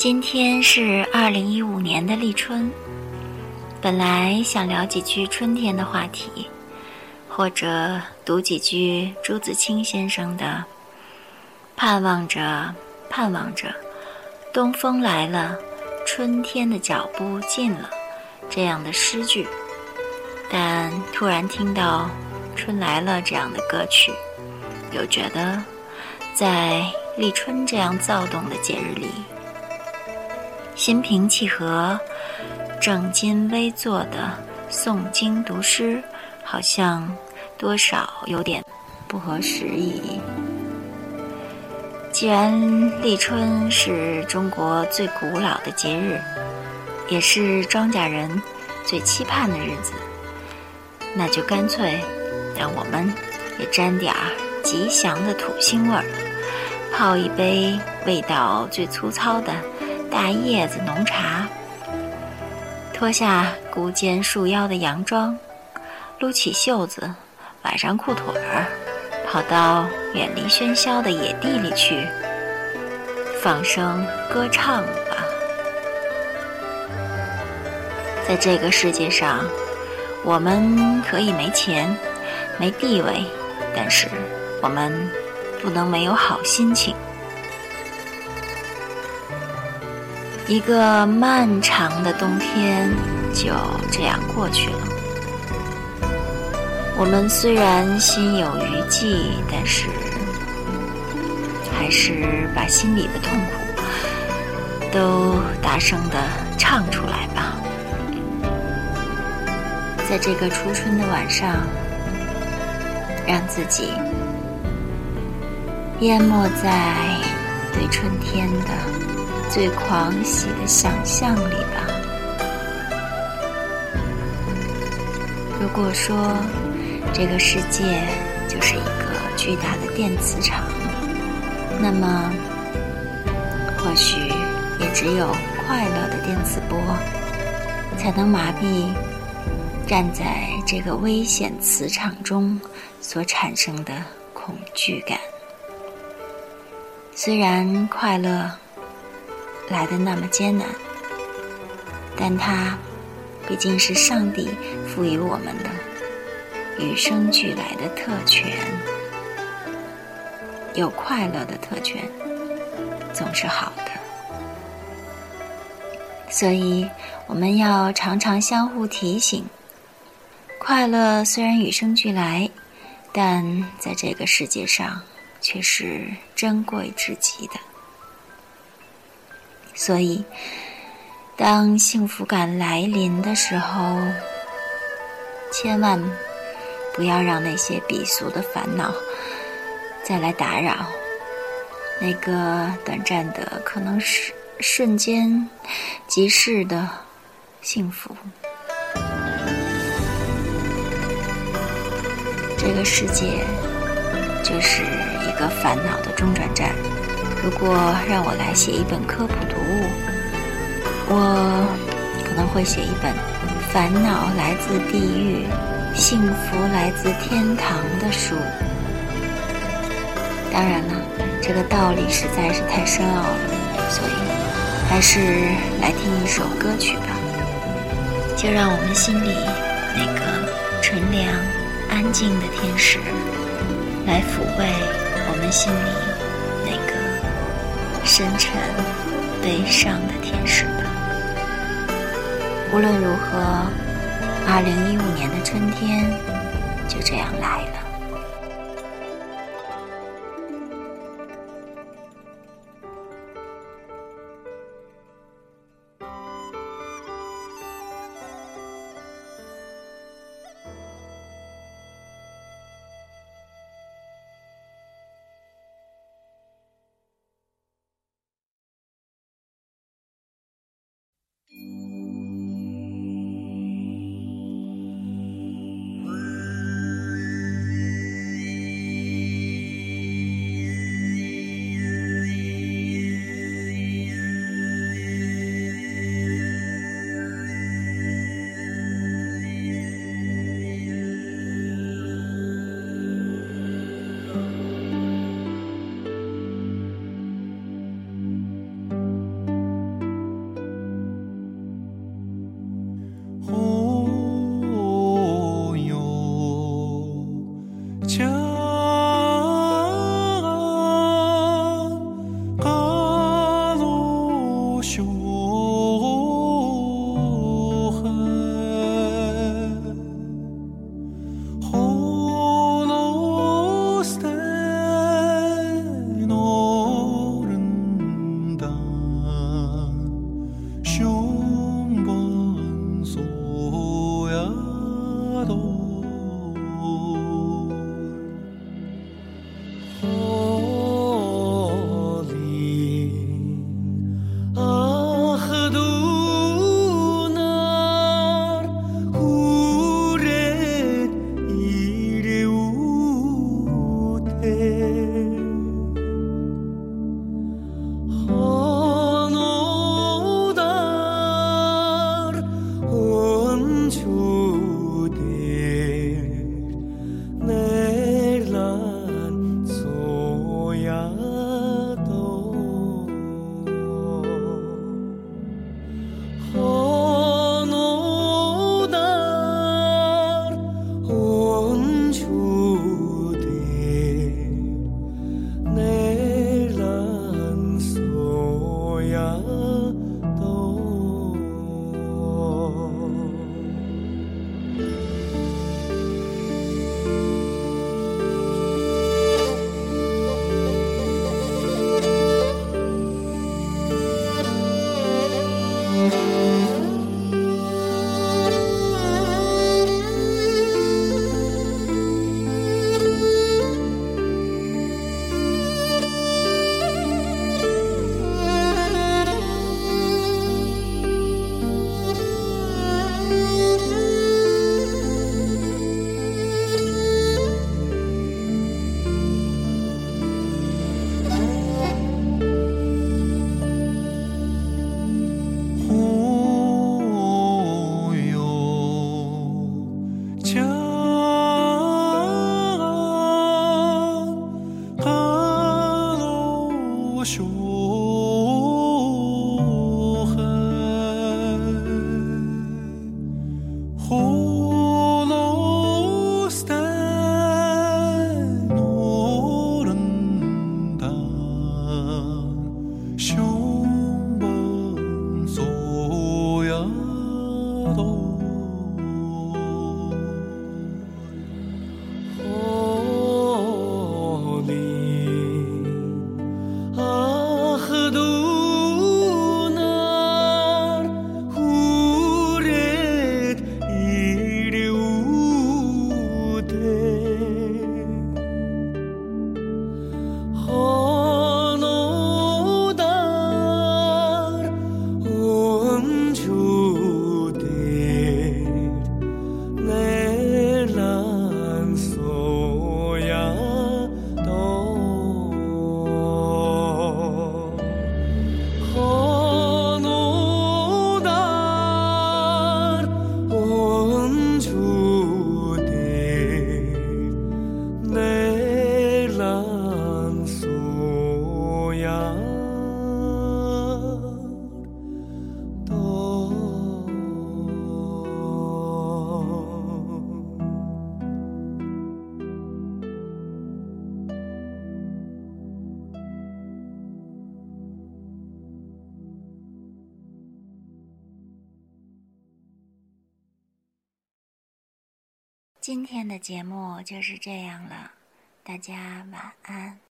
今天是二零一五年的立春，本来想聊几句春天的话题，或者读几句朱自清先生的“盼望着，盼望着，东风来了，春天的脚步近了”这样的诗句，但突然听到《春来了》这样的歌曲，又觉得在立春这样躁动的节日里。心平气和、正襟危坐的诵经读诗，好像多少有点不合时宜。既然立春是中国最古老的节日，也是庄稼人最期盼的日子，那就干脆让我们也沾点儿吉祥的土腥味儿，泡一杯味道最粗糙的。大叶子浓茶，脱下孤肩束腰的洋装，撸起袖子，挽上裤腿儿，跑到远离喧嚣的野地里去，放声歌唱吧。在这个世界上，我们可以没钱、没地位，但是我们不能没有好心情。一个漫长的冬天就这样过去了。我们虽然心有余悸，但是还是把心里的痛苦都大声的唱出来吧。在这个初春的晚上，让自己淹没在对春天的。最狂喜的想象里吧。如果说这个世界就是一个巨大的电磁场，那么或许也只有快乐的电磁波，才能麻痹站在这个危险磁场中所产生的恐惧感。虽然快乐。来的那么艰难，但它毕竟是上帝赋予我们的与生俱来的特权，有快乐的特权总是好的，所以我们要常常相互提醒：快乐虽然与生俱来，但在这个世界上却是珍贵至极的。所以，当幸福感来临的时候，千万不要让那些鄙俗的烦恼再来打扰那个短暂的、可能是瞬间即逝的幸福。这个世界就是一个烦恼的中转站。如果让我来写一本科普读物，我可能会写一本“烦恼来自地狱，幸福来自天堂”的书。当然了，这个道理实在是太深奥了，所以还是来听一首歌曲吧。就让我们心里那个纯良、安静的天使，来抚慰我们心里。深沉、悲伤的天使吧。无论如何，二零一五年的春天就这样来了。wash away. 今天的节目就是这样了，大家晚安。